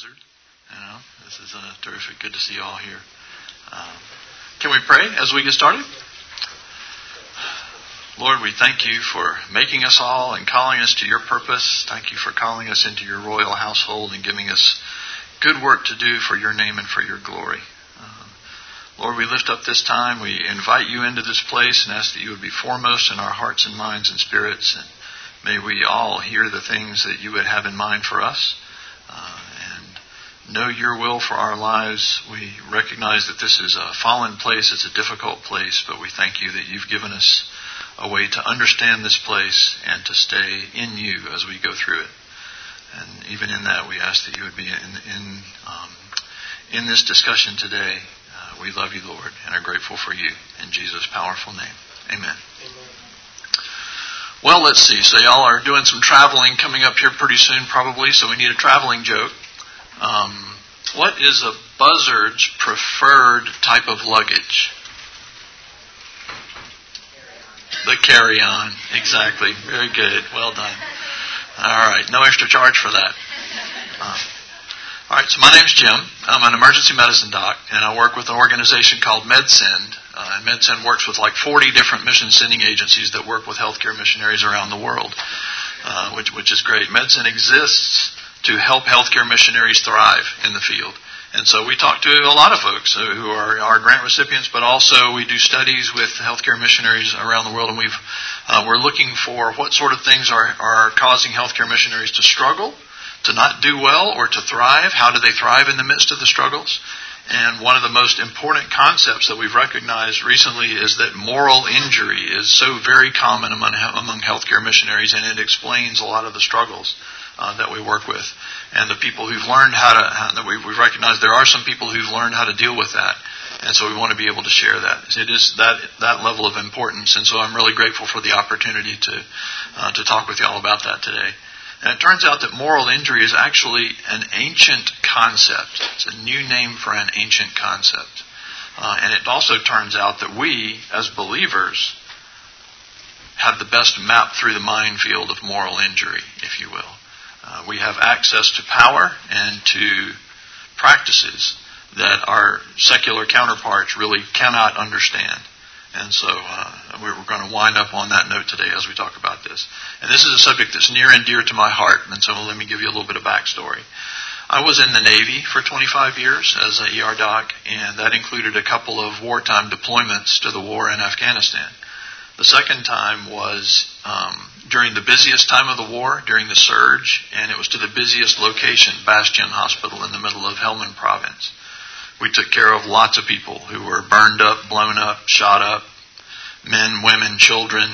Buzzard. You know, this is uh, terrific. Good to see you all here. Um, can we pray as we get started? Lord, we thank you for making us all and calling us to your purpose. Thank you for calling us into your royal household and giving us good work to do for your name and for your glory. Uh, Lord, we lift up this time. We invite you into this place and ask that you would be foremost in our hearts and minds and spirits. And may we all hear the things that you would have in mind for us. Uh, know your will for our lives. We recognize that this is a fallen place, it's a difficult place, but we thank you that you've given us a way to understand this place and to stay in you as we go through it. And even in that, we ask that you would be in in, um, in this discussion today. Uh, we love you, Lord, and are grateful for you. In Jesus' powerful name, Amen. Amen. Well, let's see. So y'all are doing some traveling coming up here pretty soon, probably. So we need a traveling joke. Um, what is a buzzard's preferred type of luggage? The carry on. Exactly. Very good. Well done. All right. No extra charge for that. Uh, all right. So my name's Jim. I'm an emergency medicine doc, and I work with an organization called MedSend. Uh, and MedSend works with like 40 different mission sending agencies that work with healthcare missionaries around the world, uh, which, which is great. MedSend exists to help healthcare missionaries thrive in the field. And so we talk to a lot of folks who are our grant recipients, but also we do studies with healthcare missionaries around the world, and we've uh, we're looking for what sort of things are are causing healthcare missionaries to struggle, to not do well, or to thrive. How do they thrive in the midst of the struggles? And one of the most important concepts that we've recognized recently is that moral injury is so very common among among healthcare missionaries, and it explains a lot of the struggles uh, that we work with, and the people who've learned how to. How, that we, we've recognized there are some people who've learned how to deal with that, and so we want to be able to share that. It is that that level of importance, and so I'm really grateful for the opportunity to uh, to talk with you all about that today. And it turns out that moral injury is actually an ancient concept. It's a new name for an ancient concept. Uh, and it also turns out that we, as believers, have the best map through the minefield of moral injury, if you will. Uh, we have access to power and to practices that our secular counterparts really cannot understand. And so uh, we're going to wind up on that note today as we talk about this. And this is a subject that's near and dear to my heart. And so let me give you a little bit of backstory. I was in the Navy for 25 years as an ER doc, and that included a couple of wartime deployments to the war in Afghanistan. The second time was um, during the busiest time of the war, during the surge, and it was to the busiest location, Bastion Hospital in the middle of Helmand province. We took care of lots of people who were burned up, blown up, shot up, men, women, children,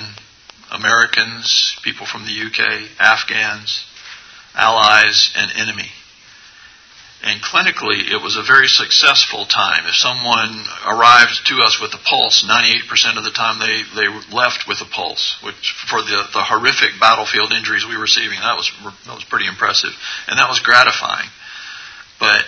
Americans, people from the UK, Afghans, allies, and enemy. And clinically, it was a very successful time. If someone arrived to us with a pulse, 98% of the time they, they left with a pulse, which for the, the horrific battlefield injuries we were receiving, that was, that was pretty impressive. And that was gratifying. But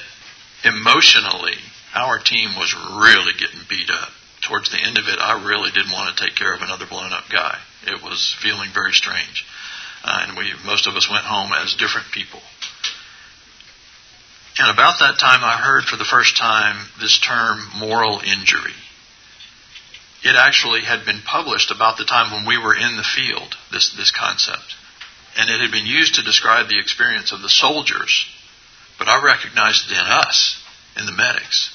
emotionally, our team was really getting beat up. Towards the end of it, I really didn't want to take care of another blown up guy. It was feeling very strange. Uh, and we, most of us went home as different people. And about that time, I heard for the first time this term moral injury. It actually had been published about the time when we were in the field, this, this concept. And it had been used to describe the experience of the soldiers. But I recognized it in us, in the medics.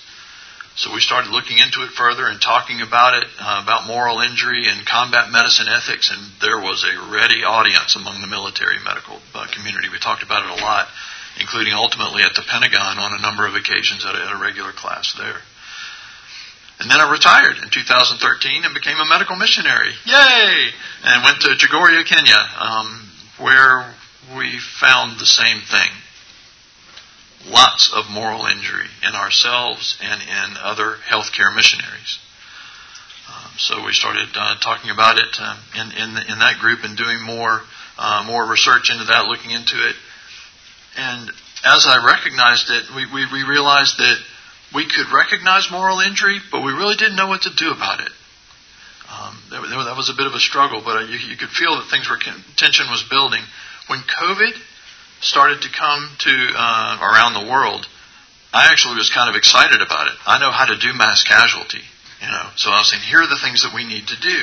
So we started looking into it further and talking about it, uh, about moral injury and combat medicine ethics, and there was a ready audience among the military medical uh, community. We talked about it a lot including ultimately at the Pentagon on a number of occasions at a, regular class there. And then I retired in 2013 and became a medical missionary. Yay! And went to Chogoria, Kenya, um, where we found the same thing. Lots of moral injury in ourselves and in other healthcare missionaries. Um, so we started uh, talking about it uh, in, in, in, that group and doing more uh, more research into that, looking into it. And as I recognized it, we, we, we realized that we could recognize moral injury, but we really didn't know what to do about it. Um, that was a bit of a struggle, but you, you could feel that things were tension was building. When COVID started to come to uh, around the world, I actually was kind of excited about it. I know how to do mass casualty, you know. So I was saying, here are the things that we need to do.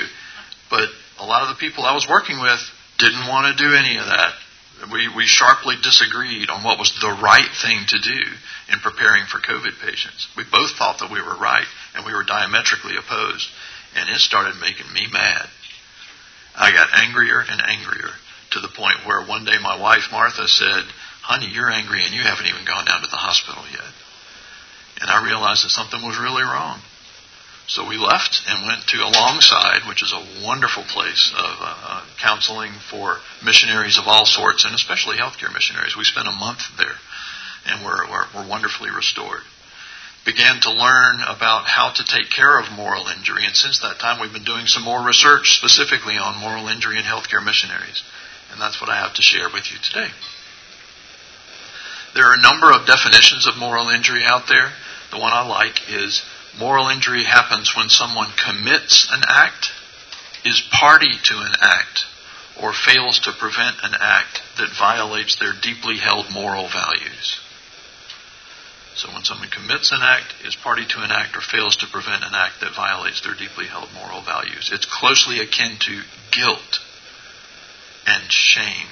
But a lot of the people I was working with didn't want to do any of that. We, we sharply disagreed on what was the right thing to do in preparing for COVID patients. We both thought that we were right, and we were diametrically opposed. And it started making me mad. I got angrier and angrier to the point where one day my wife Martha said, Honey, you're angry and you haven't even gone down to the hospital yet. And I realized that something was really wrong. So we left and went to Alongside, which is a wonderful place of uh, uh, counseling for missionaries of all sorts, and especially healthcare missionaries. We spent a month there, and we're, we're, we're wonderfully restored. Began to learn about how to take care of moral injury, and since that time we've been doing some more research specifically on moral injury and healthcare missionaries. And that's what I have to share with you today. There are a number of definitions of moral injury out there. The one I like is moral injury happens when someone commits an act, is party to an act, or fails to prevent an act that violates their deeply held moral values. So when someone commits an act, is party to an act, or fails to prevent an act that violates their deeply held moral values, it's closely akin to guilt and shame.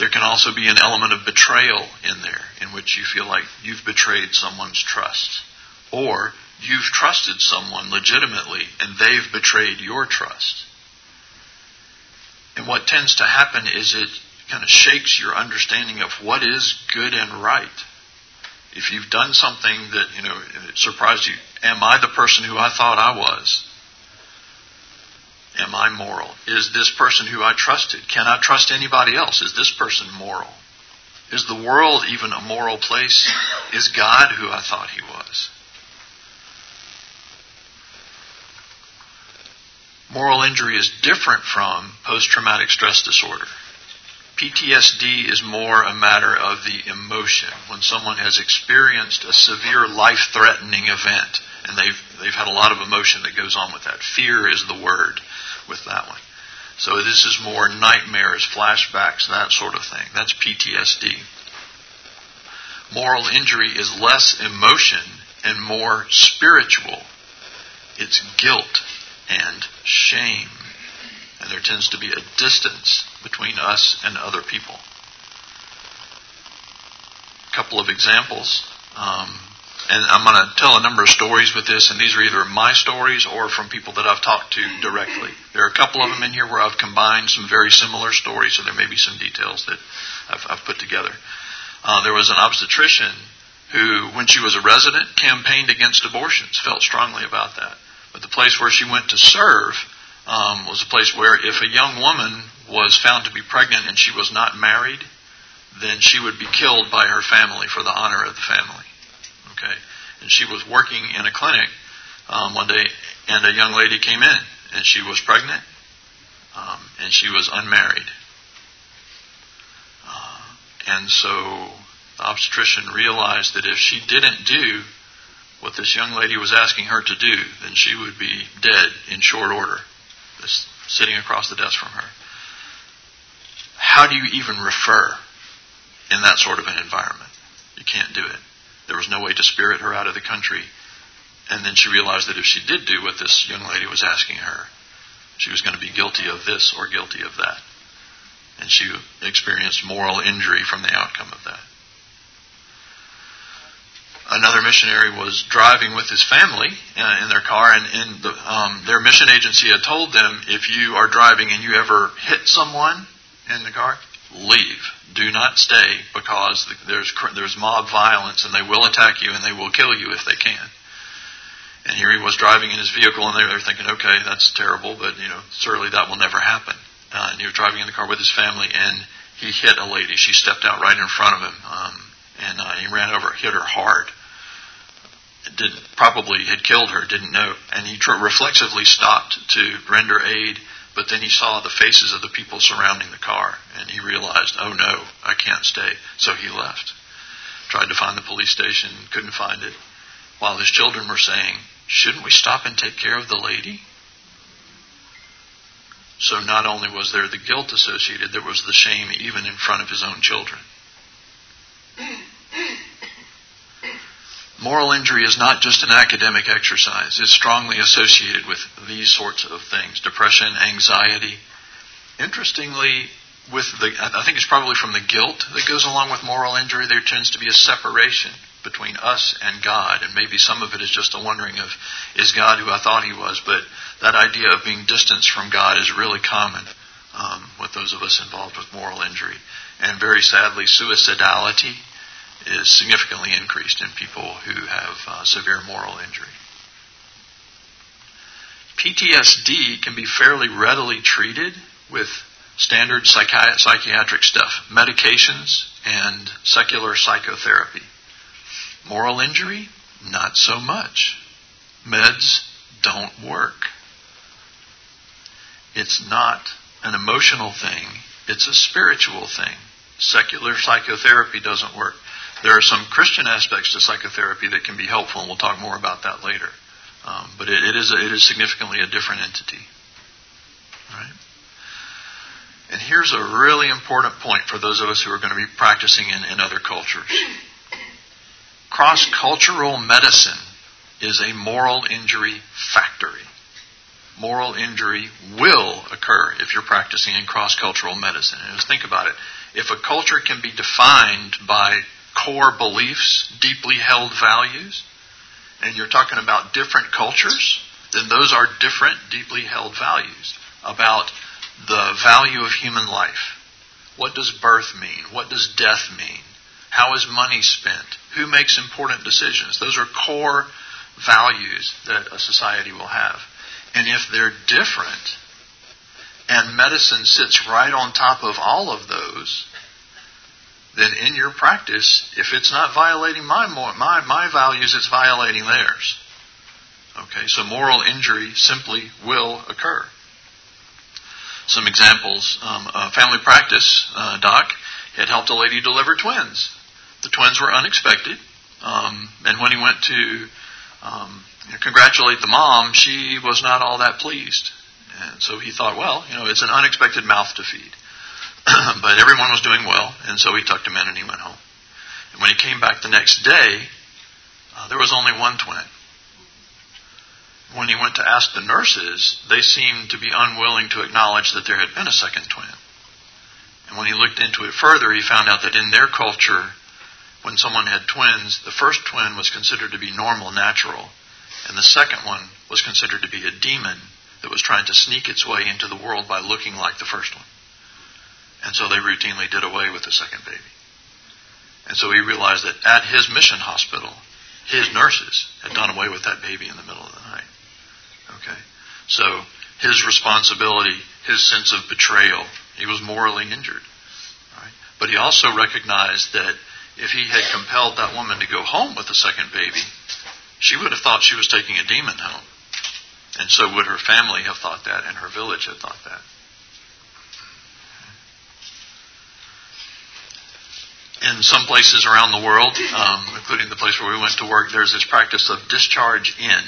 There can also be an element of betrayal in there, in which you feel like you've betrayed someone's trust. Or you've trusted someone legitimately and they've betrayed your trust. And what tends to happen is it kind of shakes your understanding of what is good and right. If you've done something that, you know, surprised you, am I the person who I thought I was? Am I moral? Is this person who I trusted? Can I trust anybody else? Is this person moral? Is the world even a moral place? Is God who I thought he was? Moral injury is different from post traumatic stress disorder. PTSD is more a matter of the emotion. When someone has experienced a severe life threatening event, and they've, they've had a lot of emotion that goes on with that. Fear is the word with that one. So this is more nightmares, flashbacks, that sort of thing. That's PTSD. Moral injury is less emotion and more spiritual. It's guilt and shame. And there tends to be a distance between us and other people. A couple of examples. Um, and I'm going to tell a number of stories with this, and these are either my stories or from people that I've talked to directly. There are a couple of them in here where I've combined some very similar stories, so there may be some details that I've, I've put together. Uh, there was an obstetrician who, when she was a resident, campaigned against abortions, felt strongly about that. But the place where she went to serve um, was a place where if a young woman was found to be pregnant and she was not married, then she would be killed by her family for the honor of the family. And she was working in a clinic um, one day, and a young lady came in, and she was pregnant, um, and she was unmarried, uh, and so the obstetrician realized that if she didn't do what this young lady was asking her to do, then she would be dead in short order. This sitting across the desk from her. How do you even refer in that sort of an environment? You can't do it. There was no way to spirit her out of the country. And then she realized that if she did do what this young lady was asking her, she was going to be guilty of this or guilty of that. And she experienced moral injury from the outcome of that. Another missionary was driving with his family uh, in their car, and, the, um, their mission agency had told them if you are driving and you ever hit someone in the car, leave. Do not stay because there's there's mob violence and they will attack you and they will kill you if they can. And here he was driving in his vehicle and they were thinking, okay, that's terrible, but you know, certainly that will never happen. Uh, and he was driving in the car with his family and he hit a lady. She stepped out right in front of him, um, and uh, he ran over, hit her hard. Did probably had killed her, didn't know, and he tr- reflexively stopped to render aid but then he saw the faces of the people surrounding the car, and he realized, oh no, I can't stay. So he left. Tried to find the police station, couldn't find it. While his children were saying, shouldn't we stop and take care of the lady? So not only was there the guilt associated, there was the shame even in front of his own children. Moral injury is not just an academic exercise. It's strongly associated with these sorts of things depression, anxiety. Interestingly, with the, I think it's probably from the guilt that goes along with moral injury, there tends to be a separation between us and God. And maybe some of it is just a wondering of, is God who I thought he was? But that idea of being distanced from God is really common um, with those of us involved with moral injury. And very sadly, suicidality is significantly increased in people who have uh, severe moral injury. PTSD can be fairly readily treated with standard psychi- psychiatric stuff, medications, and secular psychotherapy. Moral injury? Not so much. Meds don't work. It's not an emotional thing, it's a spiritual thing. Secular psychotherapy doesn't work. There are some Christian aspects to psychotherapy that can be helpful, and we'll talk more about that later. Um, but it, it, is a, it is significantly a different entity. Right? And here's a really important point for those of us who are going to be practicing in, in other cultures. Cross cultural medicine is a moral injury factory. Moral injury will occur if you're practicing in cross cultural medicine. And just think about it. If a culture can be defined by core beliefs, deeply held values, and you're talking about different cultures, then those are different, deeply held values about the value of human life. What does birth mean? What does death mean? How is money spent? Who makes important decisions? Those are core values that a society will have. And if they're different, and medicine sits right on top of all of those, then in your practice, if it's not violating my, my, my values, it's violating theirs. Okay, so moral injury simply will occur. Some examples. Um, a family practice uh, doc had helped a lady deliver twins. The twins were unexpected, um, and when he went to um, congratulate the mom, she was not all that pleased. And so he thought, well, you know, it's an unexpected mouth to feed. but everyone was doing well, and so he tucked him in and he went home. And when he came back the next day, uh, there was only one twin. When he went to ask the nurses, they seemed to be unwilling to acknowledge that there had been a second twin. And when he looked into it further, he found out that in their culture, when someone had twins, the first twin was considered to be normal, natural, and the second one was considered to be a demon that was trying to sneak its way into the world by looking like the first one. And so they routinely did away with the second baby. And so he realized that at his mission hospital, his nurses had done away with that baby in the middle of the night. Okay? So his responsibility, his sense of betrayal, he was morally injured. Right? But he also recognized that if he had compelled that woman to go home with the second baby, she would have thought she was taking a demon home. And so would her family have thought that, and her village have thought that. In some places around the world, um, including the place where we went to work, there's this practice of discharge in,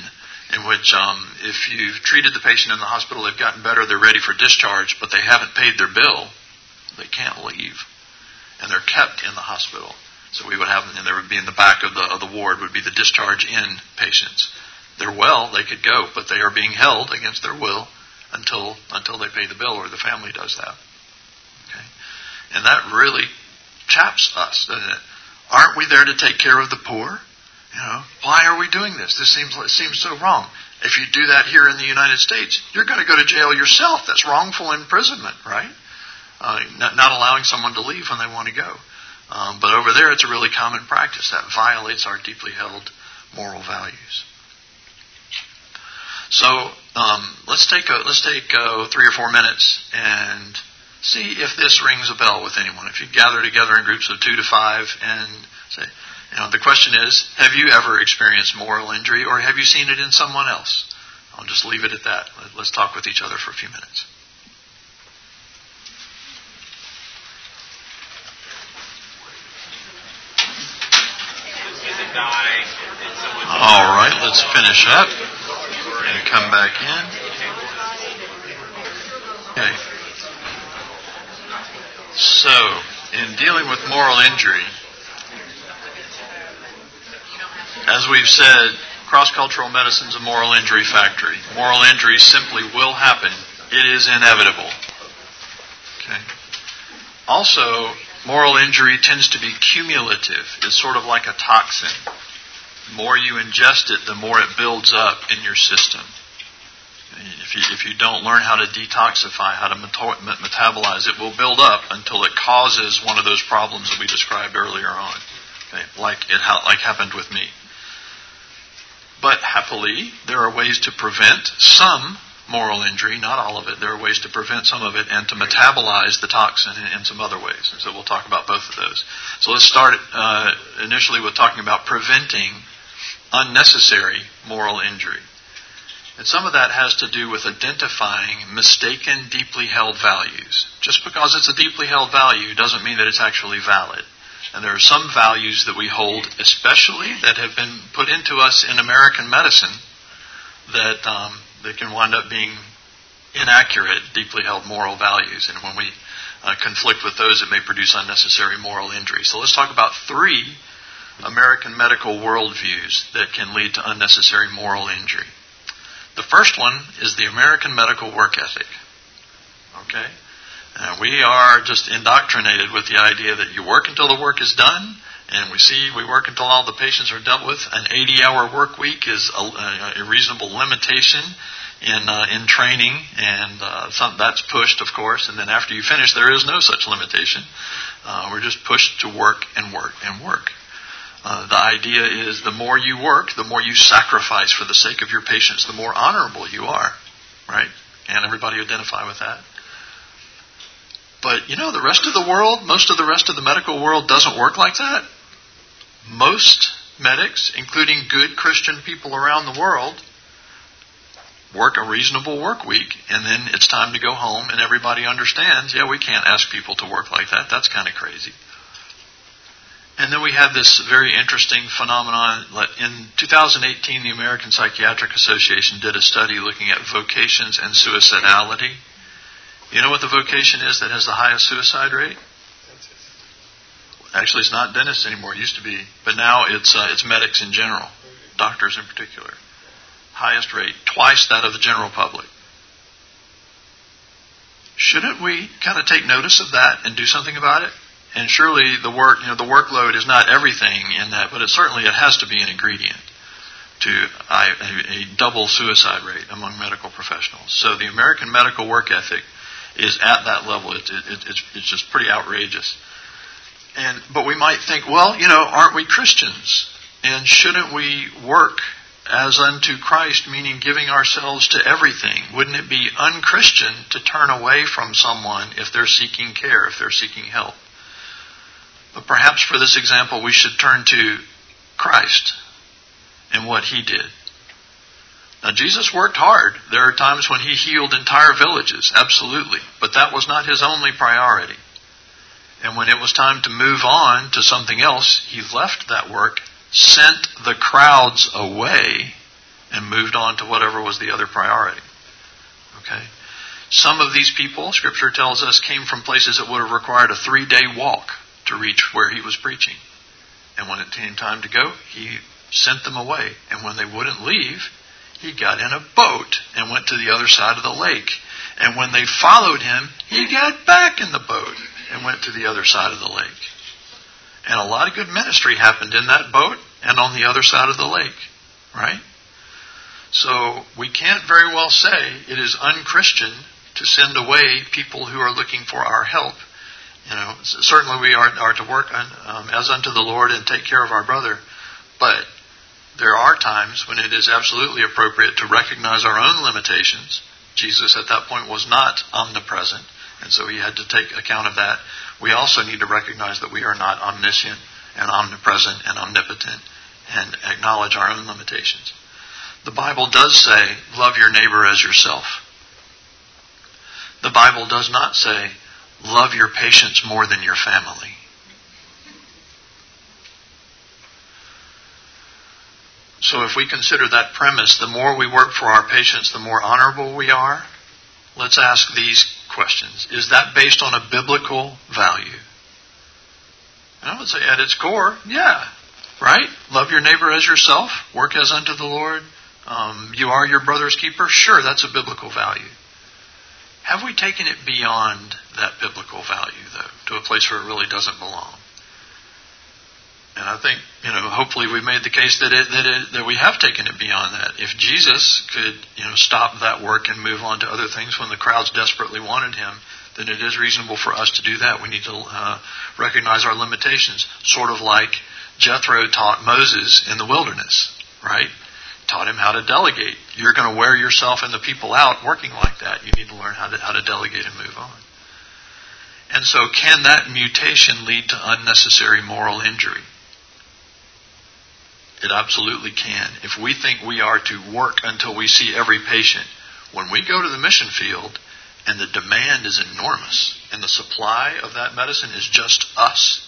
in which um, if you've treated the patient in the hospital, they've gotten better, they're ready for discharge, but they haven't paid their bill, they can't leave, and they're kept in the hospital. So we would have, and there would be in the back of the of the ward would be the discharge in patients. They're well, they could go, but they are being held against their will until until they pay the bill or the family does that. Okay, and that really chaps us, doesn't it? Aren't we there to take care of the poor? You know, why are we doing this? This seems seems so wrong. If you do that here in the United States, you're going to go to jail yourself. That's wrongful imprisonment, right? Uh, not, not, allowing someone to leave when they want to go. Um, but over there, it's a really common practice that violates our deeply held moral values. So um, let's take a, let's take uh, three or four minutes and see if this rings a bell with anyone. If you gather together in groups of two to five and say, you know, the question is, have you ever experienced moral injury or have you seen it in someone else? I'll just leave it at that. Let's talk with each other for a few minutes. All right, let's finish up and come back in. Okay. So, in dealing with moral injury, as we've said, cross-cultural medicine is a moral injury factory. Moral injury simply will happen. It is inevitable. Okay. Also, moral injury tends to be cumulative. It's sort of like a toxin. The more you ingest it, the more it builds up in your system. If you, if you don't learn how to detoxify, how to metabolize, it will build up until it causes one of those problems that we described earlier on, okay? like it like happened with me. But happily, there are ways to prevent some moral injury, not all of it. There are ways to prevent some of it and to metabolize the toxin in, in some other ways. And so we'll talk about both of those. So let's start uh, initially with talking about preventing unnecessary moral injury. And some of that has to do with identifying mistaken, deeply held values. Just because it's a deeply held value doesn't mean that it's actually valid. And there are some values that we hold, especially that have been put into us in American medicine, that um, that can wind up being inaccurate, deeply held moral values. And when we uh, conflict with those, it may produce unnecessary moral injury. So let's talk about three American medical worldviews that can lead to unnecessary moral injury. The first one is the American medical work ethic. Okay? Uh, we are just indoctrinated with the idea that you work until the work is done, and we see we work until all the patients are dealt with. An 80-hour work week is a, a reasonable limitation in uh, in training, and uh, some, that's pushed, of course. And then after you finish, there is no such limitation. Uh, we're just pushed to work and work and work. Uh, the idea is the more you work, the more you sacrifice for the sake of your patients, the more honorable you are. Right? Can everybody identify with that? But you know, the rest of the world, most of the rest of the medical world doesn't work like that. Most medics, including good Christian people around the world, work a reasonable work week and then it's time to go home and everybody understands, yeah, we can't ask people to work like that. That's kind of crazy. And then we have this very interesting phenomenon. In 2018, the American Psychiatric Association did a study looking at vocations and suicidality. You know what the vocation is that has the highest suicide rate? Actually, it's not dentists anymore. It used to be, but now it's uh, it's medics in general, doctors in particular. Highest rate, twice that of the general public. Shouldn't we kind of take notice of that and do something about it? And surely the work, you know, the workload is not everything in that, but it certainly it has to be an ingredient to a, a double suicide rate among medical professionals. So the American medical work ethic is at that level. It, it, it's, it's just pretty outrageous. And but we might think, well, you know, aren't we Christians? And shouldn't we work as unto Christ, meaning giving ourselves to everything? Wouldn't it be unchristian to turn away from someone if they're seeking care, if they're seeking help? But perhaps for this example, we should turn to Christ and what he did. Now, Jesus worked hard. There are times when he healed entire villages, absolutely. But that was not his only priority. And when it was time to move on to something else, he left that work, sent the crowds away, and moved on to whatever was the other priority. Okay? Some of these people, Scripture tells us, came from places that would have required a three day walk to reach where he was preaching. And when it came time to go, he sent them away. And when they wouldn't leave, he got in a boat and went to the other side of the lake. And when they followed him, he got back in the boat and went to the other side of the lake. And a lot of good ministry happened in that boat and on the other side of the lake, right? So we can't very well say it is unchristian to send away people who are looking for our help. You know, certainly we are, are to work on, um, as unto the Lord and take care of our brother, but there are times when it is absolutely appropriate to recognize our own limitations. Jesus at that point was not omnipresent. And so he had to take account of that. We also need to recognize that we are not omniscient and omnipresent and omnipotent and acknowledge our own limitations. The Bible does say, love your neighbor as yourself. The Bible does not say, love your patients more than your family. So if we consider that premise, the more we work for our patients, the more honorable we are. Let's ask these questions. Is that based on a biblical value? And I would say at its core, yeah. Right? Love your neighbor as yourself. Work as unto the Lord. Um, you are your brother's keeper. Sure, that's a biblical value. Have we taken it beyond that biblical value, though, to a place where it really doesn't belong? And I think, you know, hopefully we've made the case that it, that it, that we have taken it beyond that. If Jesus could, you know, stop that work and move on to other things when the crowds desperately wanted him, then it is reasonable for us to do that. We need to uh, recognize our limitations, sort of like Jethro taught Moses in the wilderness, right? Taught him how to delegate. You're going to wear yourself and the people out working like that. You need to learn how to how to delegate and move on. And so, can that mutation lead to unnecessary moral injury? It absolutely can. If we think we are to work until we see every patient, when we go to the mission field and the demand is enormous and the supply of that medicine is just us,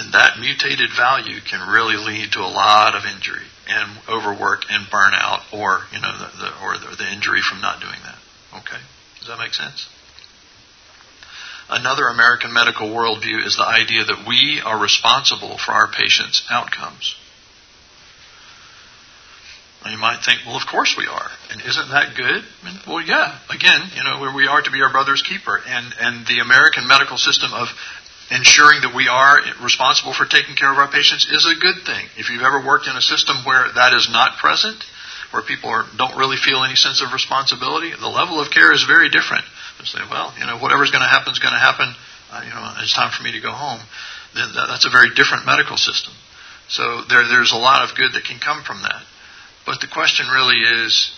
then that mutated value can really lead to a lot of injury and overwork and burnout or, you know, the, the, or the, the injury from not doing that. Okay? Does that make sense? Another American medical worldview is the idea that we are responsible for our patients' outcomes. And you might think, well, of course we are. And isn't that good? Well, yeah. Again, you know, we are to be our brother's keeper. And, and the American medical system of ensuring that we are responsible for taking care of our patients is a good thing. If you've ever worked in a system where that is not present, where people are, don't really feel any sense of responsibility, the level of care is very different. They say, well, you know, whatever's going to happen is going to happen. Uh, you know, it's time for me to go home. Then that's a very different medical system. So there, there's a lot of good that can come from that. But the question really is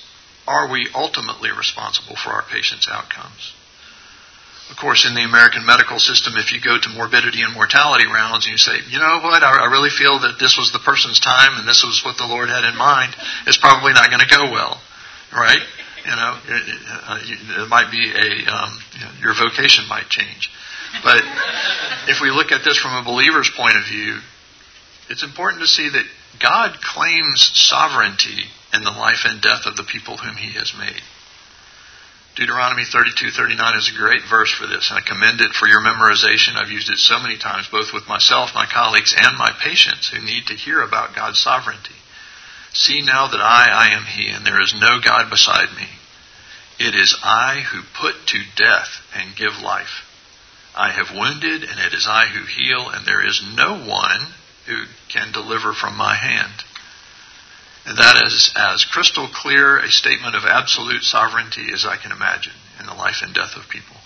are we ultimately responsible for our patients' outcomes? Of course, in the American medical system, if you go to morbidity and mortality rounds and you say, you know what, I, really feel that this was the person's time and this was what the Lord had in mind, it's probably not going to go well, right? You know, it, it, it might be a, um, you know, your vocation might change. But if we look at this from a believer's point of view, it's important to see that God claims sovereignty in the life and death of the people whom he has made. Deuteronomy 32:39 is a great verse for this, and I commend it for your memorization. I've used it so many times, both with myself, my colleagues, and my patients who need to hear about God's sovereignty. See now that I, I am He, and there is no God beside me. It is I who put to death and give life. I have wounded, and it is I who heal, and there is no one who can deliver from my hand. And that is as crystal clear a statement of absolute sovereignty as I can imagine in the life and death of people.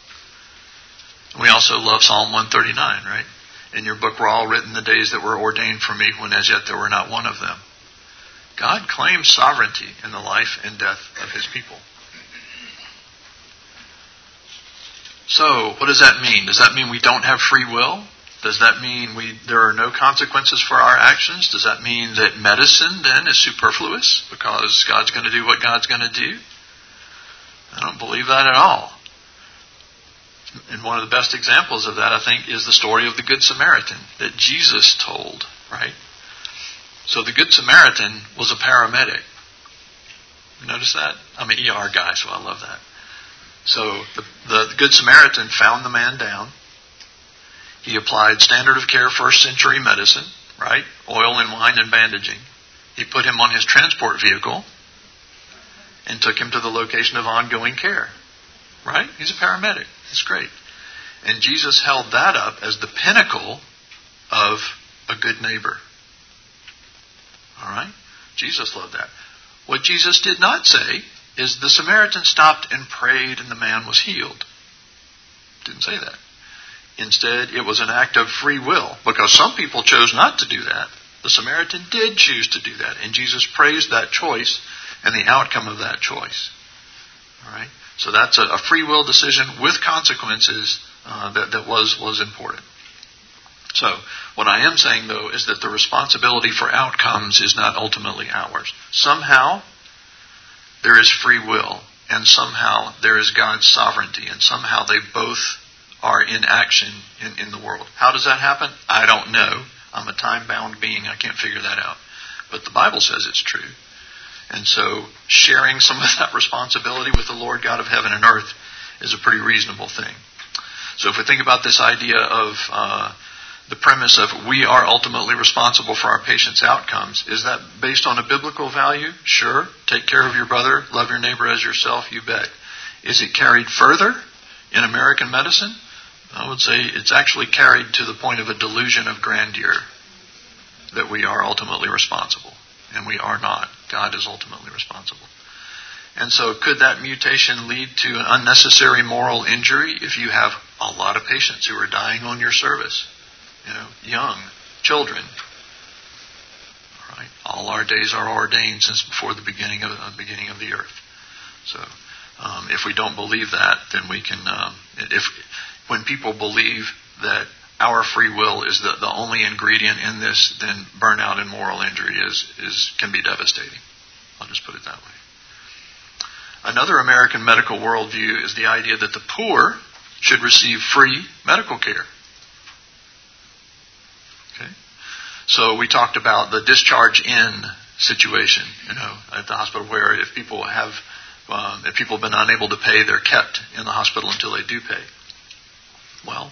We also love Psalm 139, right? In your book were all written the days that were ordained for me when as yet there were not one of them. God claims sovereignty in the life and death of his people. So, what does that mean? Does that mean we don't have free will? Does that mean we there are no consequences for our actions? Does that mean that medicine then is superfluous because God's going to do what God's going to do? I don't believe that at all. And one of the best examples of that, I think, is the story of the Good Samaritan that Jesus told, right? So the Good Samaritan was a paramedic. Notice that? I'm an ER guy, so I love that. So the, the, the Good Samaritan found the man down he applied standard of care first century medicine, right? Oil and wine and bandaging. He put him on his transport vehicle and took him to the location of ongoing care. Right? He's a paramedic. It's great. And Jesus held that up as the pinnacle of a good neighbor. All right? Jesus loved that. What Jesus did not say is the Samaritan stopped and prayed and the man was healed. Didn't say that. Instead, it was an act of free will because some people chose not to do that. The Samaritan did choose to do that, and Jesus praised that choice and the outcome of that choice. All right, so that's a, a free will decision with consequences uh, that that was was important. So, what I am saying though is that the responsibility for outcomes is not ultimately ours. Somehow, there is free will, and somehow there is God's sovereignty, and somehow they both are in action in, in the world. How does that happen? I don't know. I'm a time bound being. I can't figure that out. But the Bible says it's true. And so sharing some of that responsibility with the Lord God of heaven and earth is a pretty reasonable thing. So if we think about this idea of uh, the premise of we are ultimately responsible for our patients' outcomes, is that based on a biblical value? Sure. Take care of your brother, love your neighbor as yourself, you bet. Is it carried further in American medicine? I would say it's actually carried to the point of a delusion of grandeur that we are ultimately responsible. And we are not. God is ultimately responsible. And so, could that mutation lead to an unnecessary moral injury if you have a lot of patients who are dying on your service? You know, young, children. All right, all our days are ordained since before the beginning of the uh, beginning of the earth. So, um, if we don't believe that, then we can. Um, if when people believe that our free will is the, the only ingredient in this, then burnout and moral injury is, is can be devastating. I'll just put it that way. Another American medical worldview is the idea that the poor should receive free medical care. Okay? So we talked about the discharge in situation, you know, at the hospital where if people have um, if people have been unable to pay, they're kept in the hospital until they do pay. Well,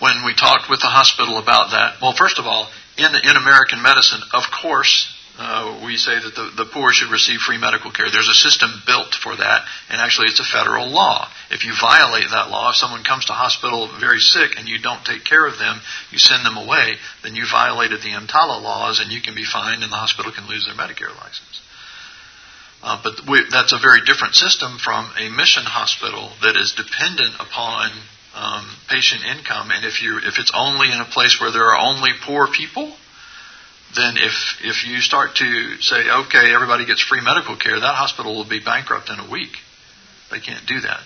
when we talked with the hospital about that, well, first of all, in, in American medicine, of course, uh, we say that the, the poor should receive free medical care. There's a system built for that, and actually it's a federal law. If you violate that law, if someone comes to hospital very sick and you don't take care of them, you send them away, then you violated the EMTALA laws and you can be fined and the hospital can lose their Medicare license. Uh, but we, that's a very different system from a mission hospital that is dependent upon um, patient income, and if you if it's only in a place where there are only poor people, then if if you start to say, okay, everybody gets free medical care, that hospital will be bankrupt in a week. They can't do that.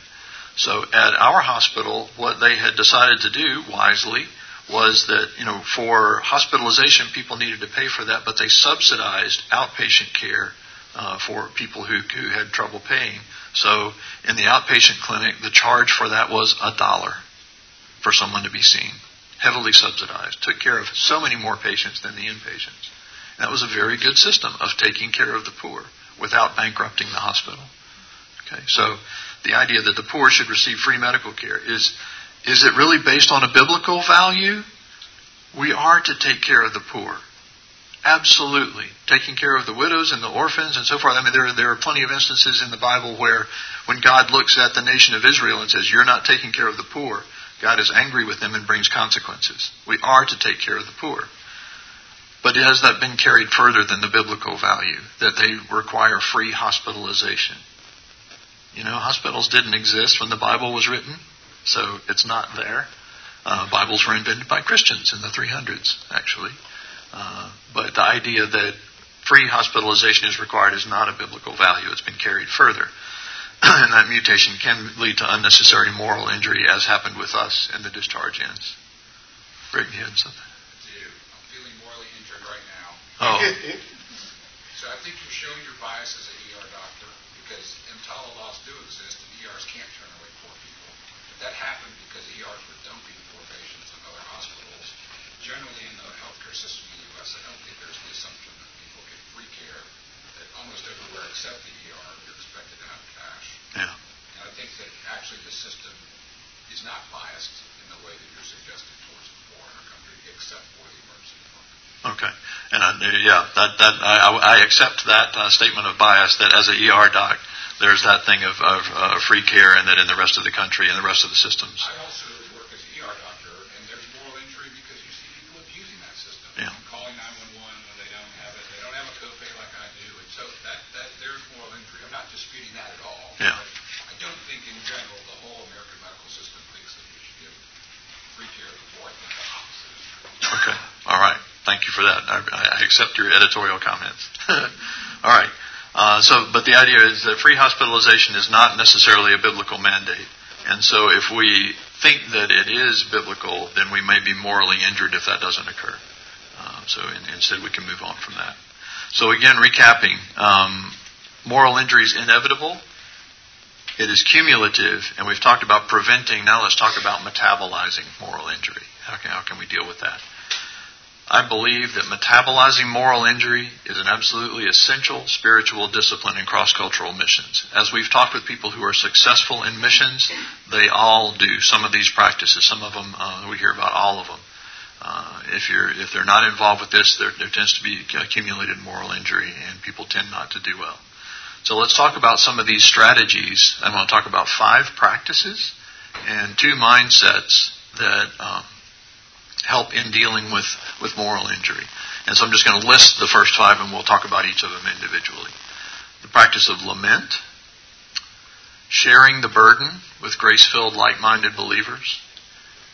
So at our hospital, what they had decided to do wisely was that you know for hospitalization, people needed to pay for that, but they subsidized outpatient care uh, for people who, who had trouble paying. So in the outpatient clinic, the charge for that was a dollar for someone to be seen, heavily subsidized. Took care of so many more patients than the inpatients. That was a very good system of taking care of the poor without bankrupting the hospital. Okay, so the idea that the poor should receive free medical care is is it really based on a biblical value? We are to take care of the poor. Absolutely. Taking care of the widows and the orphans and so forth. I mean, there, there are plenty of instances in the Bible where when God looks at the nation of Israel and says, You're not taking care of the poor, God is angry with them and brings consequences. We are to take care of the poor. But has that been carried further than the biblical value, that they require free hospitalization? You know, hospitals didn't exist when the Bible was written, so it's not there. Uh, Bibles were invented by Christians in the 300s, actually. Uh, but the idea that free hospitalization is required is not a biblical value. It's been carried further. and that mutation can lead to unnecessary moral injury, as happened with us in the discharge ends. Greg, you had something? I'm feeling morally injured right now. Oh. so I think you're showing your bias as an ER doctor because EMTALA laws do exist and ERs can't turn away poor people. But that happened because ERs were dumping poor patients in other hospitals. Generally in the healthcare system in the U.S., I don't think there's the assumption that people get free care. That almost everywhere except the ER, you're expected to have cash. Yeah. And I think that actually the system is not biased in the way that you're suggesting towards the poor in our country, except for the emergency department. Okay, and I, yeah, that that I, I accept that uh, statement of bias. That as an ER doc, there's that thing of, of uh, free care, and that in the rest of the country and the rest of the systems. I also work as an ER doctor, and there's moral injury because you see people abusing that system. Yeah. disputing that at all. Yeah. I don't think in general the whole American medical system thinks that we should give free care to the poor. The opposite. Okay. All right. Thank you for that. I, I accept your editorial comments. All right. Uh, so, but the idea is that free hospitalization is not necessarily a biblical mandate. And so if we think that it is biblical, then we may be morally injured if that doesn't occur. Uh, so in, instead we can move on from that. So again, recapping, um, moral injury is inevitable. It is cumulative, and we've talked about preventing. Now let's talk about metabolizing moral injury. How can, how can we deal with that? I believe that metabolizing moral injury is an absolutely essential spiritual discipline in cross cultural missions. As we've talked with people who are successful in missions, they all do some of these practices. Some of them, uh, we hear about all of them. Uh, if you're if they're not involved with this, there, there tends to be accumulated moral injury, and people tend not to do well. So let's talk about some of these strategies. I'm going to talk about five practices and two mindsets that um, help in dealing with, with moral injury. And so I'm just going to list the first five and we'll talk about each of them individually. The practice of lament, sharing the burden with grace filled, like minded believers,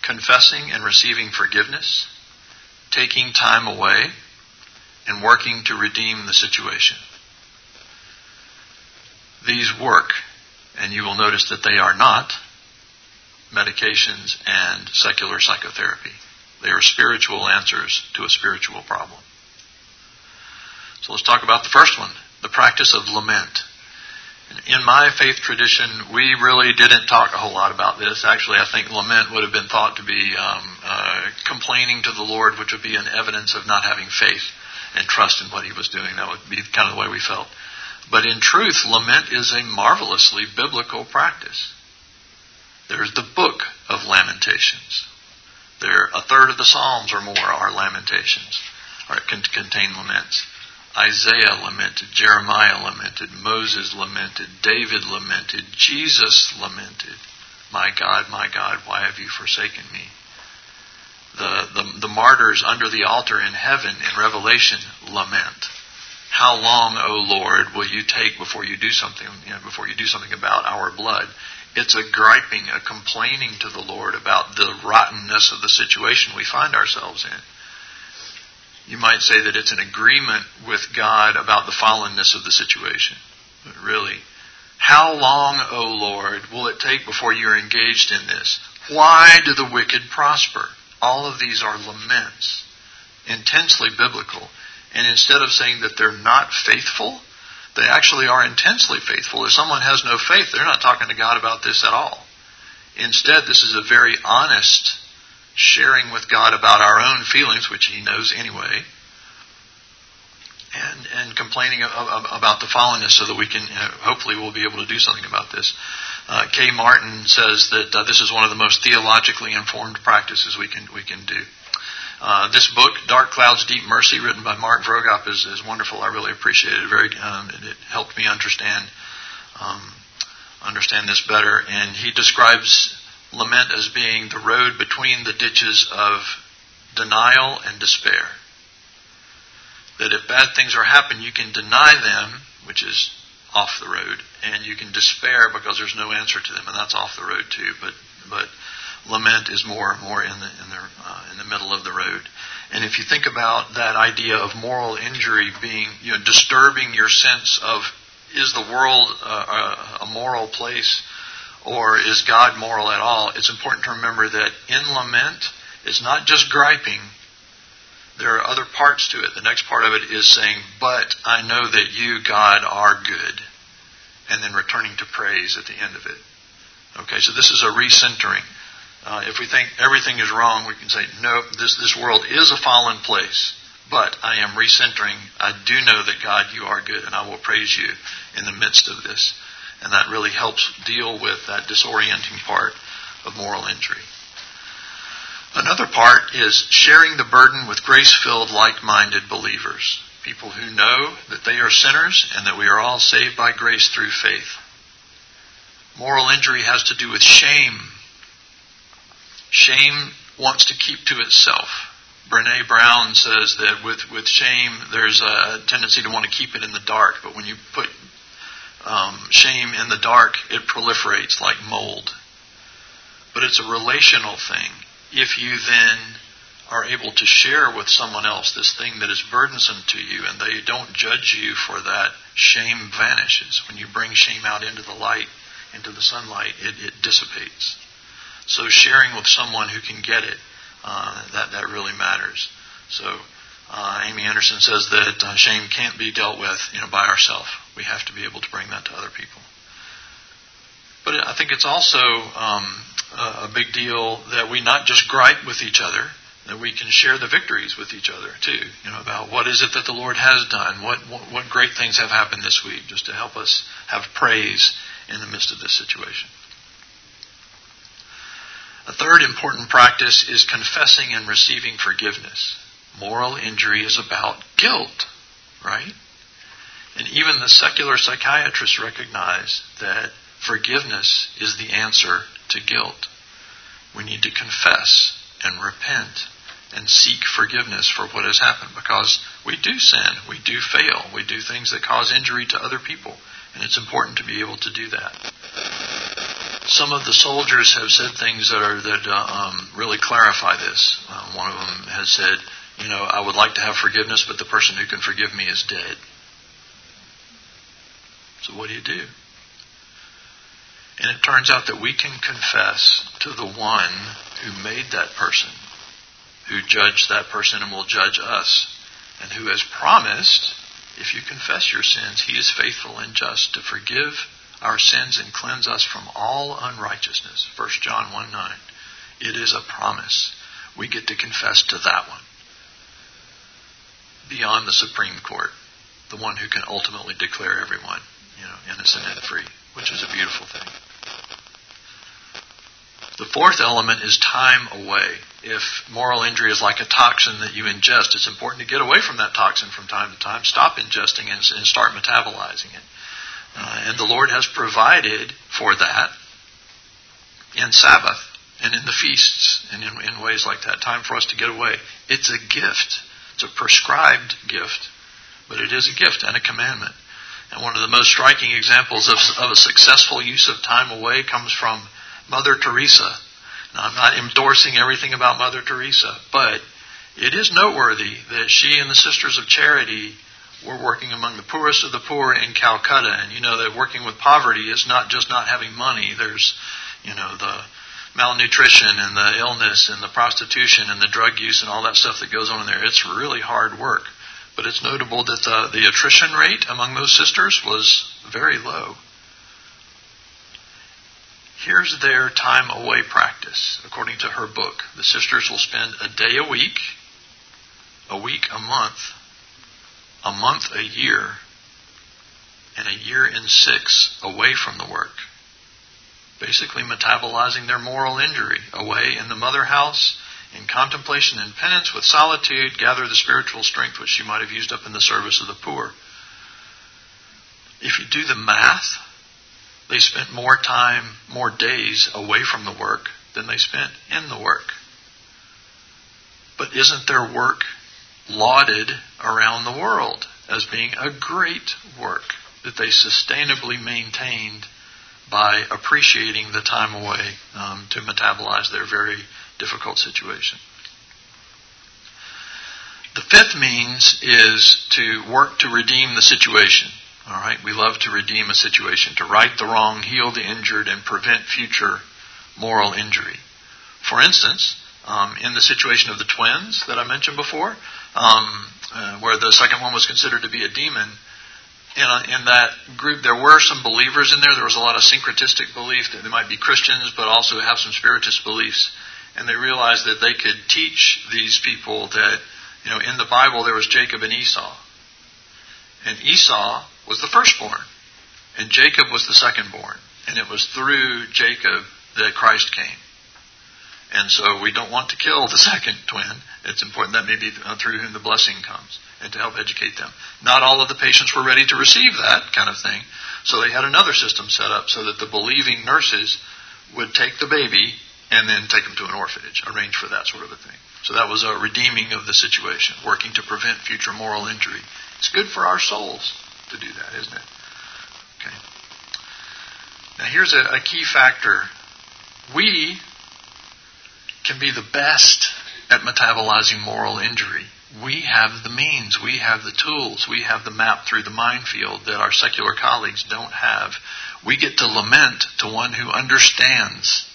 confessing and receiving forgiveness, taking time away, and working to redeem the situation. These work, and you will notice that they are not medications and secular psychotherapy. They are spiritual answers to a spiritual problem. So let's talk about the first one the practice of lament. In my faith tradition, we really didn't talk a whole lot about this. Actually, I think lament would have been thought to be um, uh, complaining to the Lord, which would be an evidence of not having faith and trust in what He was doing. That would be kind of the way we felt. But in truth, lament is a marvelously biblical practice. There's the book of Lamentations. There, a third of the Psalms or more are lamentations, or can contain laments. Isaiah lamented, Jeremiah lamented, Moses lamented, David lamented, Jesus lamented. My God, my God, why have you forsaken me? The, the, the martyrs under the altar in heaven in Revelation lament. How long, O Lord, will you take before you do something, you know, before you do something about our blood? It's a griping, a complaining to the Lord about the rottenness of the situation we find ourselves in. You might say that it's an agreement with God about the fallenness of the situation. But really, how long, O Lord, will it take before you're engaged in this? Why do the wicked prosper? All of these are laments, intensely biblical. And instead of saying that they're not faithful, they actually are intensely faithful. If someone has no faith, they're not talking to God about this at all. Instead, this is a very honest sharing with God about our own feelings, which He knows anyway, and and complaining about the fallenness, so that we can uh, hopefully we'll be able to do something about this. Uh, Kay Martin says that uh, this is one of the most theologically informed practices we can we can do. Uh, this book, Dark Clouds, Deep Mercy, written by Mark Vroegop, is, is wonderful. I really appreciate it. Very, um, it, it, helped me understand um, understand this better. And he describes lament as being the road between the ditches of denial and despair. That if bad things are happening, you can deny them, which is off the road, and you can despair because there's no answer to them, and that's off the road too. But but lament is more more in the in the uh, in the middle of the road. And if you think about that idea of moral injury being you know disturbing your sense of is the world uh, a moral place or is God moral at all? It's important to remember that in lament it's not just griping. There are other parts to it. The next part of it is saying, "But I know that you, God, are good," and then returning to praise at the end of it. Okay, so this is a recentering. Uh, if we think everything is wrong, we can say, no, this, this world is a fallen place, but I am recentering. I do know that God, you are good, and I will praise you in the midst of this. And that really helps deal with that disorienting part of moral injury. Another part is sharing the burden with grace filled, like minded believers. People who know that they are sinners and that we are all saved by grace through faith. Moral injury has to do with shame Shame wants to keep to itself. Brene Brown says that with, with shame, there's a tendency to want to keep it in the dark, but when you put um, shame in the dark, it proliferates like mold. But it's a relational thing. If you then are able to share with someone else this thing that is burdensome to you and they don't judge you for that, shame vanishes. When you bring shame out into the light, into the sunlight, it, it dissipates. So sharing with someone who can get it, uh, that, that really matters. So uh, Amy Anderson says that uh, shame can't be dealt with you know, by ourselves. We have to be able to bring that to other people. But I think it's also um, a big deal that we not just gripe with each other, that we can share the victories with each other too. You know about what is it that the Lord has done, what what, what great things have happened this week, just to help us have praise in the midst of this situation. A third important practice is confessing and receiving forgiveness. Moral injury is about guilt, right? And even the secular psychiatrists recognize that forgiveness is the answer to guilt. We need to confess and repent and seek forgiveness for what has happened because we do sin, we do fail, we do things that cause injury to other people, and it's important to be able to do that. Some of the soldiers have said things that are that uh, um, really clarify this. Uh, one of them has said, "You know, I would like to have forgiveness, but the person who can forgive me is dead." So what do you do? And it turns out that we can confess to the one who made that person who judged that person and will judge us, and who has promised, if you confess your sins, he is faithful and just to forgive our sins and cleanse us from all unrighteousness. 1 John 1 9. It is a promise. We get to confess to that one. Beyond the Supreme Court, the one who can ultimately declare everyone, you know, innocent and free, which is a beautiful thing. The fourth element is time away. If moral injury is like a toxin that you ingest, it's important to get away from that toxin from time to time, stop ingesting and, and start metabolizing it. Uh, and the Lord has provided for that in Sabbath and in the feasts and in, in ways like that. Time for us to get away. It's a gift. It's a prescribed gift, but it is a gift and a commandment. And one of the most striking examples of, of a successful use of time away comes from Mother Teresa. Now, I'm not endorsing everything about Mother Teresa, but it is noteworthy that she and the Sisters of Charity were working among the poorest of the poor in Calcutta. And you know that working with poverty is not just not having money. There's, you know, the malnutrition and the illness and the prostitution and the drug use and all that stuff that goes on in there. It's really hard work. But it's notable that the, the attrition rate among those sisters was very low. Here's their time away practice. According to her book, the sisters will spend a day a week, a week a month, a month a year, and a year in six away from the work. Basically, metabolizing their moral injury away in the mother house, in contemplation and penance, with solitude, gather the spiritual strength which she might have used up in the service of the poor. If you do the math, they spent more time, more days away from the work than they spent in the work. But isn't their work lauded around the world as being a great work that they sustainably maintained by appreciating the time away um, to metabolize their very difficult situation? The fifth means is to work to redeem the situation. All right, we love to redeem a situation, to right the wrong, heal the injured, and prevent future moral injury. For instance, um, in the situation of the twins that I mentioned before, um, uh, where the second one was considered to be a demon, in, a, in that group there were some believers in there. There was a lot of syncretistic belief that they might be Christians, but also have some spiritist beliefs. And they realized that they could teach these people that, you know, in the Bible there was Jacob and Esau. And Esau was the firstborn, and Jacob was the secondborn. And it was through Jacob that Christ came. And so we don't want to kill the second twin. It's important that maybe uh, through whom the blessing comes and to help educate them. Not all of the patients were ready to receive that kind of thing. So they had another system set up so that the believing nurses would take the baby and then take them to an orphanage, arrange for that sort of a thing. So that was a redeeming of the situation, working to prevent future moral injury. It's good for our souls to do that, isn't it? Okay. Now here's a, a key factor. We can be the best at metabolizing moral injury. We have the means, we have the tools, we have the map through the minefield that our secular colleagues don't have. We get to lament to one who understands.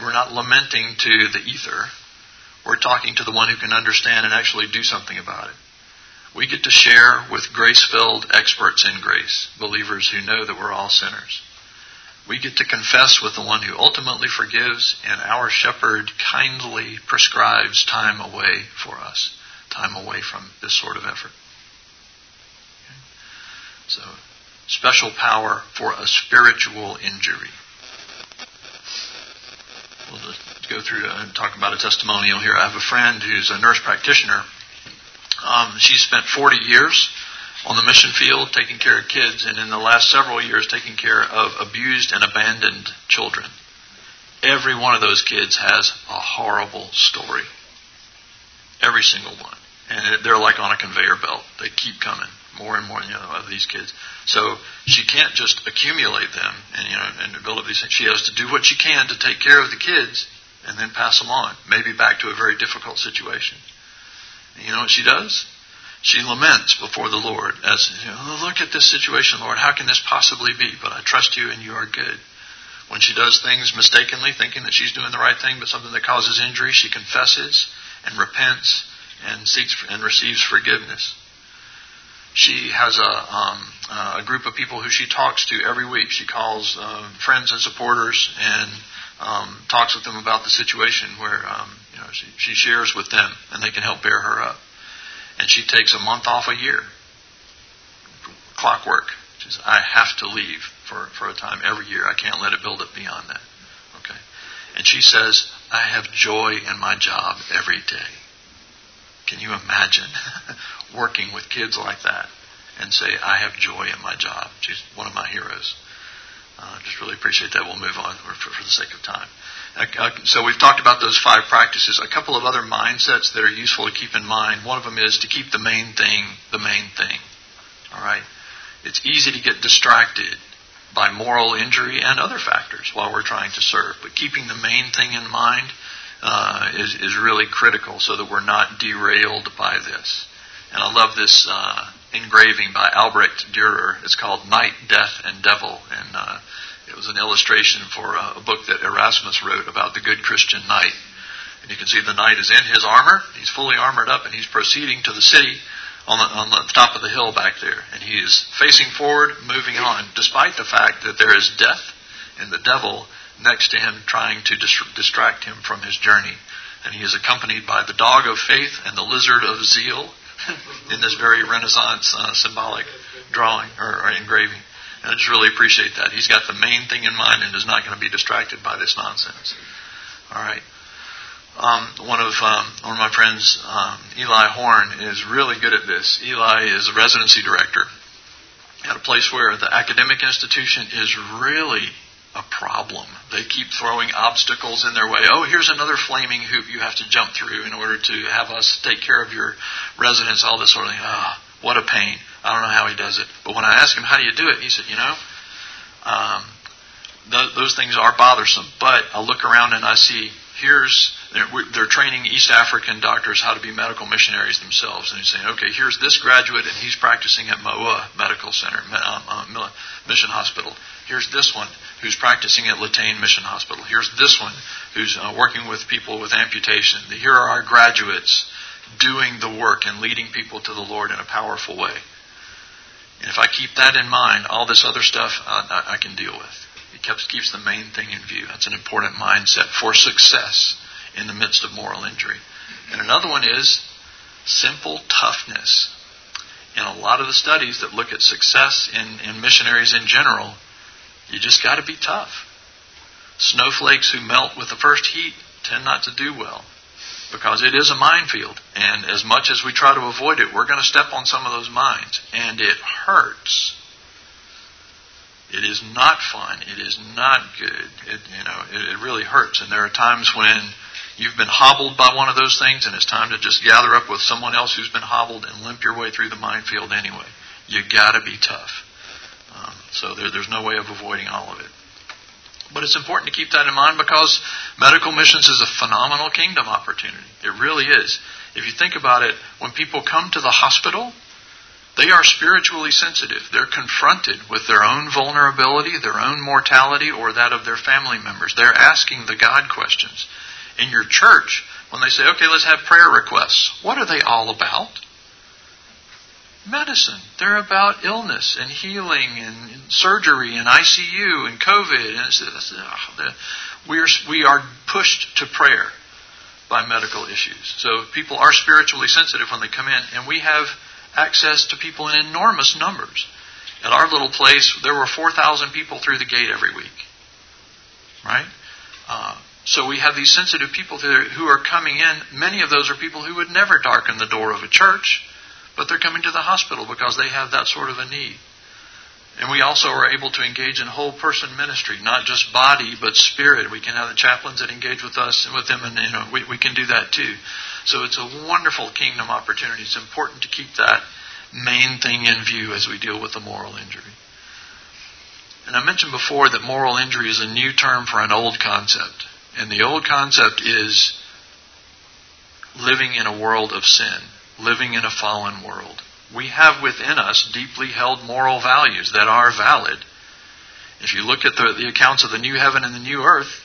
We're not lamenting to the ether. We're talking to the one who can understand and actually do something about it. We get to share with grace filled experts in grace, believers who know that we're all sinners. We get to confess with the one who ultimately forgives, and our shepherd kindly prescribes time away for us, time away from this sort of effort. Okay? So, special power for a spiritual injury. We'll just go through and talk about a testimonial here. I have a friend who's a nurse practitioner. Um, she spent 40 years on the mission field taking care of kids, and in the last several years taking care of abused and abandoned children. Every one of those kids has a horrible story. Every single one. And they're like on a conveyor belt. They keep coming. More and more, you know, of these kids. So she can't just accumulate them and you know and build up these things. She has to do what she can to take care of the kids and then pass them on, maybe back to a very difficult situation. And you know what she does? She laments before the Lord as, you know, look at this situation, Lord. How can this possibly be? But I trust you and you are good. When she does things mistakenly, thinking that she's doing the right thing, but something that causes injury, she confesses and repents and seeks and receives forgiveness. She has a, um, a group of people who she talks to every week. She calls uh, friends and supporters and um, talks with them about the situation where um, you know she, she shares with them and they can help bear her up and she takes a month off a year. Clockwork. She says, I have to leave for, for a time every year. I can't let it build up beyond that. Okay. And she says, I have joy in my job every day. Can you imagine working with kids like that and say, I have joy in my job? She's one of my heroes. Uh, just really appreciate that. We'll move on for, for the sake of time. So we've talked about those five practices. A couple of other mindsets that are useful to keep in mind. One of them is to keep the main thing the main thing. All right. It's easy to get distracted by moral injury and other factors while we're trying to serve, but keeping the main thing in mind uh, is is really critical so that we're not derailed by this. And I love this uh, engraving by Albrecht Dürer. It's called Knight, Death, and Devil, and uh, it was an illustration for a, book that Erasmus wrote about the good Christian knight. And you can see the knight is in his armor. He's fully armored up and he's proceeding to the city on the, on the top of the hill back there. And he is facing forward, moving on, despite the fact that there is death and the devil next to him trying to distract him from his journey. And he is accompanied by the dog of faith and the lizard of zeal in this very Renaissance uh, symbolic drawing or, or engraving. And I just really appreciate that. He's got the main thing in mind and is not going to be distracted by this nonsense. All right. Um, one of um, one of my friends, um, Eli Horn, is really good at this. Eli is a residency director at a place where the academic institution is really a problem. They keep throwing obstacles in their way. Oh, here's another flaming hoop you have to jump through in order to have us take care of your residents. All this sort of thing. Oh, what a pain. I don't know how he does it. But when I asked him, how do you do it? He said, you know, um, th- those things are bothersome. But I look around and I see here's they're, training East African doctors how to be medical missionaries themselves, and he's saying, okay, here's this graduate, and he's practicing at Moa Medical Center, um, uh, Mission Hospital. Here's this one who's practicing at Litein Mission Hospital. Here's this one who's uh, working with people with amputation. Here are our graduates doing the work and leading people to the Lord in a powerful way. And if I keep that in mind, all this other stuff I, I can deal with. It keeps, keeps the main thing in view. That's an important mindset for success in the midst of moral injury. And another one is simple toughness. In a lot of the studies that look at success in, in missionaries in general, you just got to be tough. Snowflakes who melt with the first heat tend not to do well because it is a minefield. And as much as we try to avoid it, we're going to step on some of those mines. And it hurts. It is not fun. It is not good. It, you know, it, it really hurts. And there are times when you've been hobbled by one of those things and it's time to just gather up with someone else who's been hobbled and limp your way through the minefield anyway. You gotta be tough. Um, so there, there's no way of avoiding all of it. But it's important to keep that in mind because medical missions is a phenomenal kingdom opportunity. It really is. If you think about it, when people come to the hospital, they are spiritually sensitive. They're confronted with their own vulnerability, their own mortality, or that of their family members. They're asking the God questions. In your church, when they say, okay, let's have prayer requests, what are they all about? Medicine. They're about illness and healing and, surgery and ICU and COVID. And it's, it's, uh, we are we are pushed to prayer by medical issues. So people are spiritually sensitive when they come in, and we have access to people in enormous numbers. At our little place, there were 4,000 people through the gate every week. Right? Uh, so we have these sensitive people who are coming in. Many of those are people who would never darken the door of a church, but they're coming to the hospital because they have that sort of a need. And we also are able to engage in whole person ministry, not just body, but spirit. We can have the chaplains that engage with us and with them, and you know, we, we can do that too. So it's a wonderful kingdom opportunity. It's important to keep that main thing in view as we deal with the moral injury. And I mentioned before that moral injury is a new term for an old concept. And the old concept is living in a world of sin, living in a fallen world. We have within us deeply held moral values that are valid. If you look at the, the accounts of the new heaven and the new earth,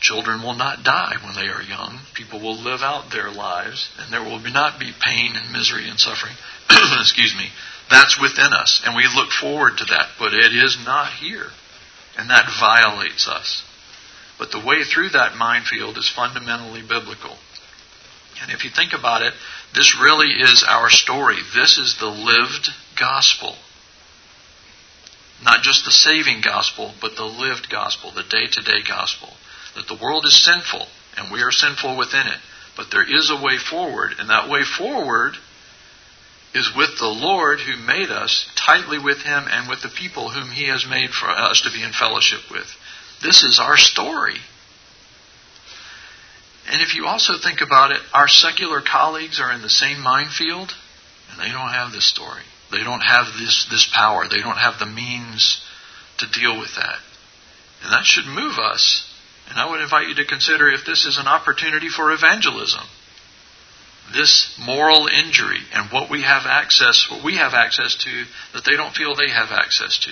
children will not die when they are young. People will live out their lives, and there will not be pain and misery and suffering. Excuse me. That's within us, and we look forward to that, but it is not here. And that violates us. But the way through that minefield is fundamentally biblical. And if you think about it, this really is our story. This is the lived gospel. Not just the saving gospel, but the lived gospel, the day to day gospel. That the world is sinful, and we are sinful within it. But there is a way forward, and that way forward is with the Lord who made us tightly with Him and with the people whom He has made for us to be in fellowship with. This is our story. And if you also think about it, our secular colleagues are in the same minefield, and they don't have this story. They don't have this, this power. They don't have the means to deal with that. And that should move us. And I would invite you to consider if this is an opportunity for evangelism. This moral injury and what we have access, what we have access to that they don't feel they have access to.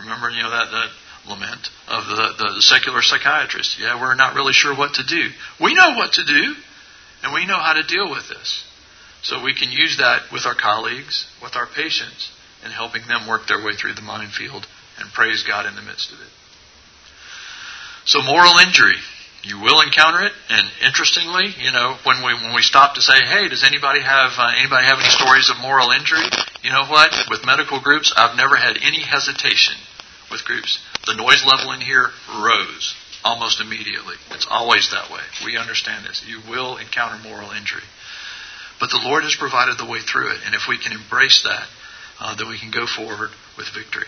Remember, you know, that, that lament of the, the secular psychiatrist. Yeah, we're not really sure what to do. We know what to do, and we know how to deal with this. So we can use that with our colleagues, with our patients, in helping them work their way through the minefield and praise God in the midst of it. So moral injury. You will encounter it, and interestingly, you know, when we when we stop to say, "Hey, does anybody have uh, anybody have any stories of moral injury?" You know what? With medical groups, I've never had any hesitation with groups the noise level in here rose almost immediately. It's always that way. We understand this. You will encounter moral injury. But the Lord has provided the way through it. And if we can embrace that, uh, then we can go forward with victory.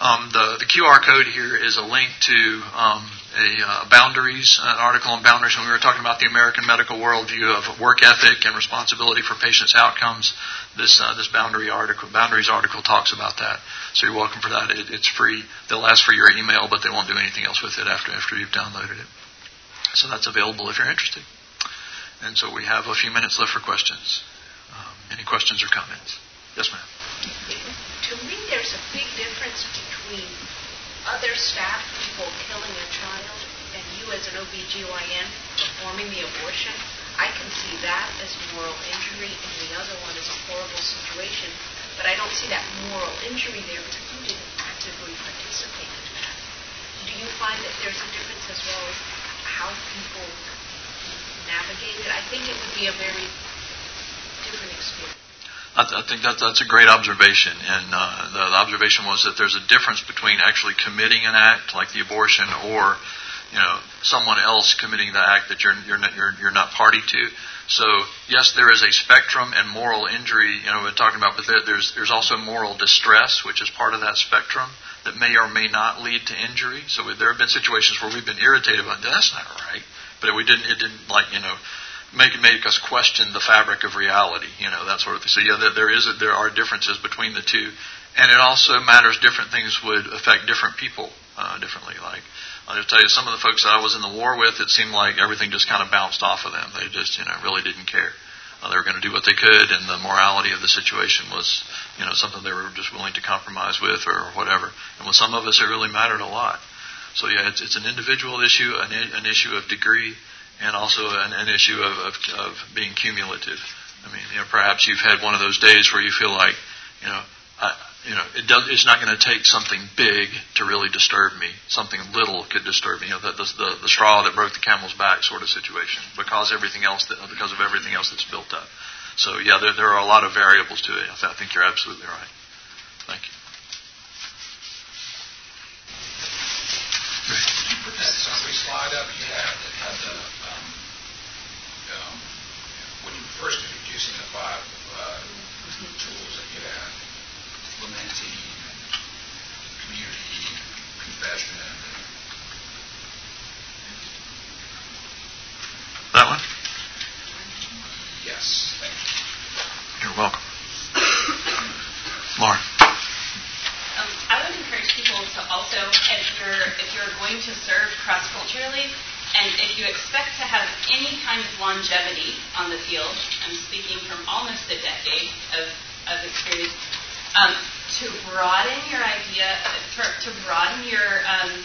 Um, the, the QR code here is a link to um, a uh, boundaries, an article on boundaries when we were talking about the American medical worldview of work ethic and responsibility for patients' outcomes. This uh, this boundary article, boundaries article talks about that. So you're welcome for that. It, it's free. They'll ask for your email, but they won't do anything else with it after after you've downloaded it. So that's available if you're interested. And so we have a few minutes left for questions. Um, any questions or comments? Yes, ma'am. To me, there's a big difference between other staff people killing a child and you as an OBGYN performing the abortion. I can see that as moral injury and the other one as a horrible situation. But I don't see that moral injury there because you didn't actively participate in that. Do you find that there's a difference as well as how people navigate it? I think it would be a very different experience. I, th- I think that that's a great observation, and uh, the, the observation was that there's a difference between actually committing an act like the abortion, or you know someone else committing the act that you're you're not, you're, you're not party to. So yes, there is a spectrum, and moral injury, you know, we're talking about, but there's there's also moral distress, which is part of that spectrum that may or may not lead to injury. So there have been situations where we've been irritated about that's not right, but we didn't it didn't like you know make make us question the fabric of reality, you know, that sort of thing. So yeah, there is a, there are differences between the two, and it also matters. Different things would affect different people uh, differently. Like I'll just tell you, some of the folks that I was in the war with, it seemed like everything just kind of bounced off of them. They just you know really didn't care. Uh, they were going to do what they could, and the morality of the situation was, you know, something they were just willing to compromise with or whatever. And with some of us, it really mattered a lot. So yeah, it's, it's an individual issue, an, an issue of degree, and also an, an issue of, of, of, being cumulative. I mean, you know, perhaps you've had one of those days where you feel like, you know, I, you know, it does, it's not going to take something big to really disturb me. Something little could disturb me. You know, the, the, the straw that broke the camel's back sort of situation because everything else that, because of everything else that's built up. So yeah, there, there are a lot of variables to it. I, th- I think you're absolutely right. Thank you. Could you put that summary slide up you had that had the, um, um, when you first introducing the five uh, tools that you had, lamenting, community, confession. That one? Yes, thank you. You're welcome. Lauren. Um, I would encourage people to also, if you're if you're going to serve cross culturally, and if you expect to have any kind of longevity on the field, I'm speaking from almost a decade of, of experience, um, to broaden your idea, for, to broaden your um,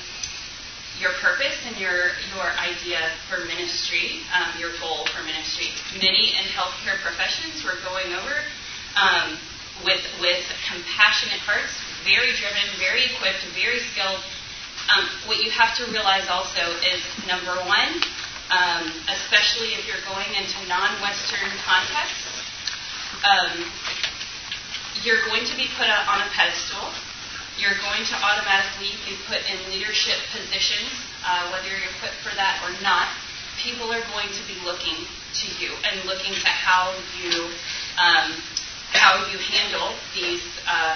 your purpose and your your idea for ministry, um, your goal for ministry. Many in healthcare professions we're going over um, with with compassionate hearts, very driven, very equipped, very skilled. Um, what you have to realize also is number one, um, especially if you're going into non-Western contexts, um, you're going to be put on a pedestal. You're going to automatically be put in leadership positions, uh, whether you're put for that or not. People are going to be looking to you and looking to how you um, how you handle these uh,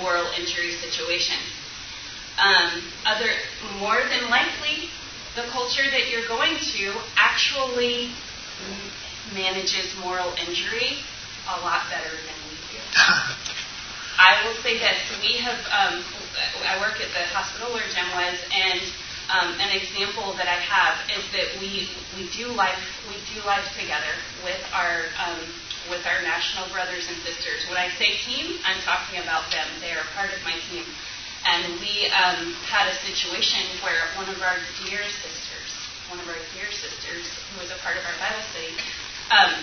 moral injury situations. Um, other, more than likely, the culture that you're going to actually manages moral injury a lot better than. I will say this: we have. Um, I work at the hospital where Jim was, and um, an example that I have is that we we do life we do life together with our um, with our national brothers and sisters. When I say team, I'm talking about them. They are part of my team. And we um, had a situation where one of our dear sisters, one of our dear sisters, who was a part of our Bible study, um,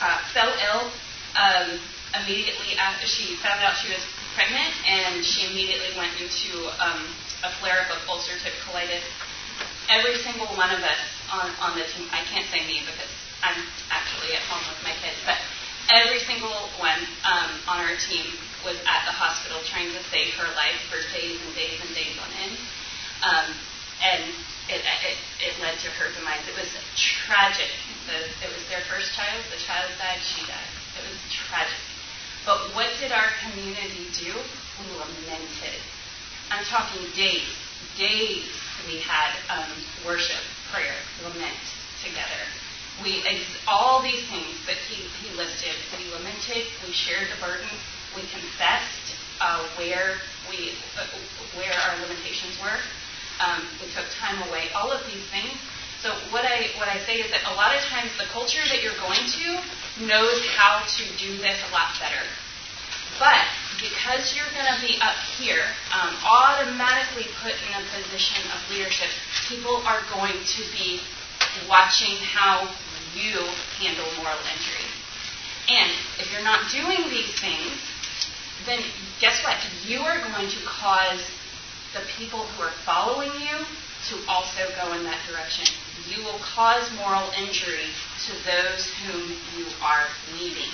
uh, fell ill um, immediately after she found out she was pregnant, and she immediately went into um, a flare up of ulcerative colitis. Every single one of us on, on the team, I can't say me because I'm actually at home with my kids, but every single one um, on our team was at the hospital trying to save her life for days and days and days on end. Um, and it, it, it, led to her demise. It was tragic. The, it was their first child. The child died. She died. It was tragic. But what did our community do? We lamented. I'm talking days, days we had um, worship, prayer, lament together. We all these things that he, he listed. We lamented. We shared the burden. We confessed uh, where we uh, where our limitations were. Um, we took time away. All of these things. So what I what I say is that a lot of times the culture that you're going to knows how to do this a lot better. But because you're going to be up here, um, automatically put in a position of leadership, people are going to be watching how you handle moral injury. And if you're not doing these things, then guess what? You are going to cause the people who are following you to also go in that direction. You will cause moral injury to those whom you are leading.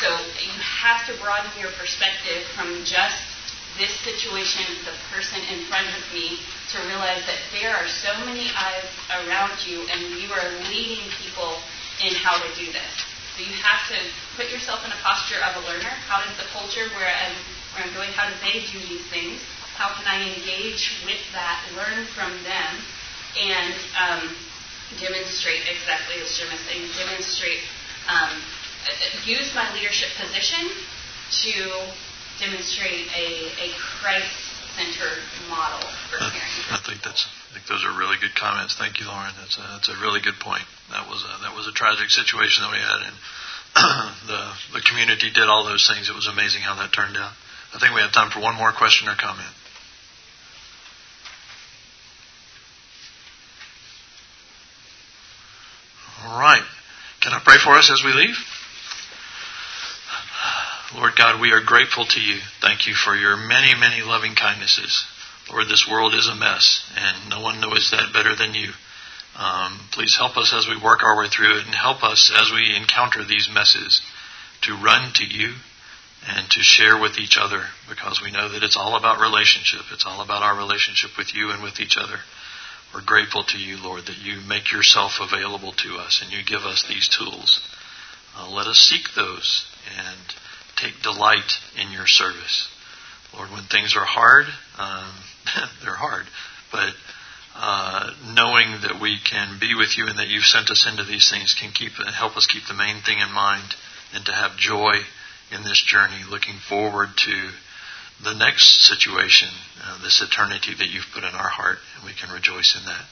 So you have to broaden your perspective from just this situation, the person in front of me, to realize that there are so many eyes around you and you are leading people in how to do this. So you have to put yourself in a posture of a learner. How does the culture where I'm, where I'm going, how do they do these things? How can I engage with learn from them, and um, demonstrate exactly as Jim is saying, demonstrate, um, use my leadership position to demonstrate a, a Christ-centered model for caring. I think that's. I think those are really good comments. Thank you, Lauren. That's a, that's a really good point. That was a, that was a tragic situation that we had, and the the community did all those things. It was amazing how that turned out. I think we have time for one more question or comment. All right. Can I pray for us as we leave? Lord God, we are grateful to you. Thank you for your many, many loving kindnesses. Lord, this world is a mess, and no one knows that better than you. Um, please help us as we work our way through it, and help us as we encounter these messes to run to you and to share with each other because we know that it's all about relationship. It's all about our relationship with you and with each other. We're grateful to you, Lord, that you make yourself available to us and you give us these tools. Uh, let us seek those and take delight in your service. Lord, when things are hard, um, they're hard, but uh, knowing that we can be with you and that you've sent us into these things can keep help us keep the main thing in mind and to have joy in this journey, looking forward to the next situation, uh, this eternity that you've put in our heart, and we can rejoice in that.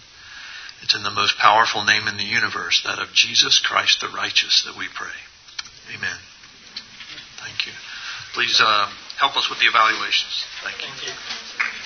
It's in the most powerful name in the universe, that of Jesus Christ the righteous, that we pray. Amen. Thank you. Please uh, help us with the evaluations. Thank you. Thank you.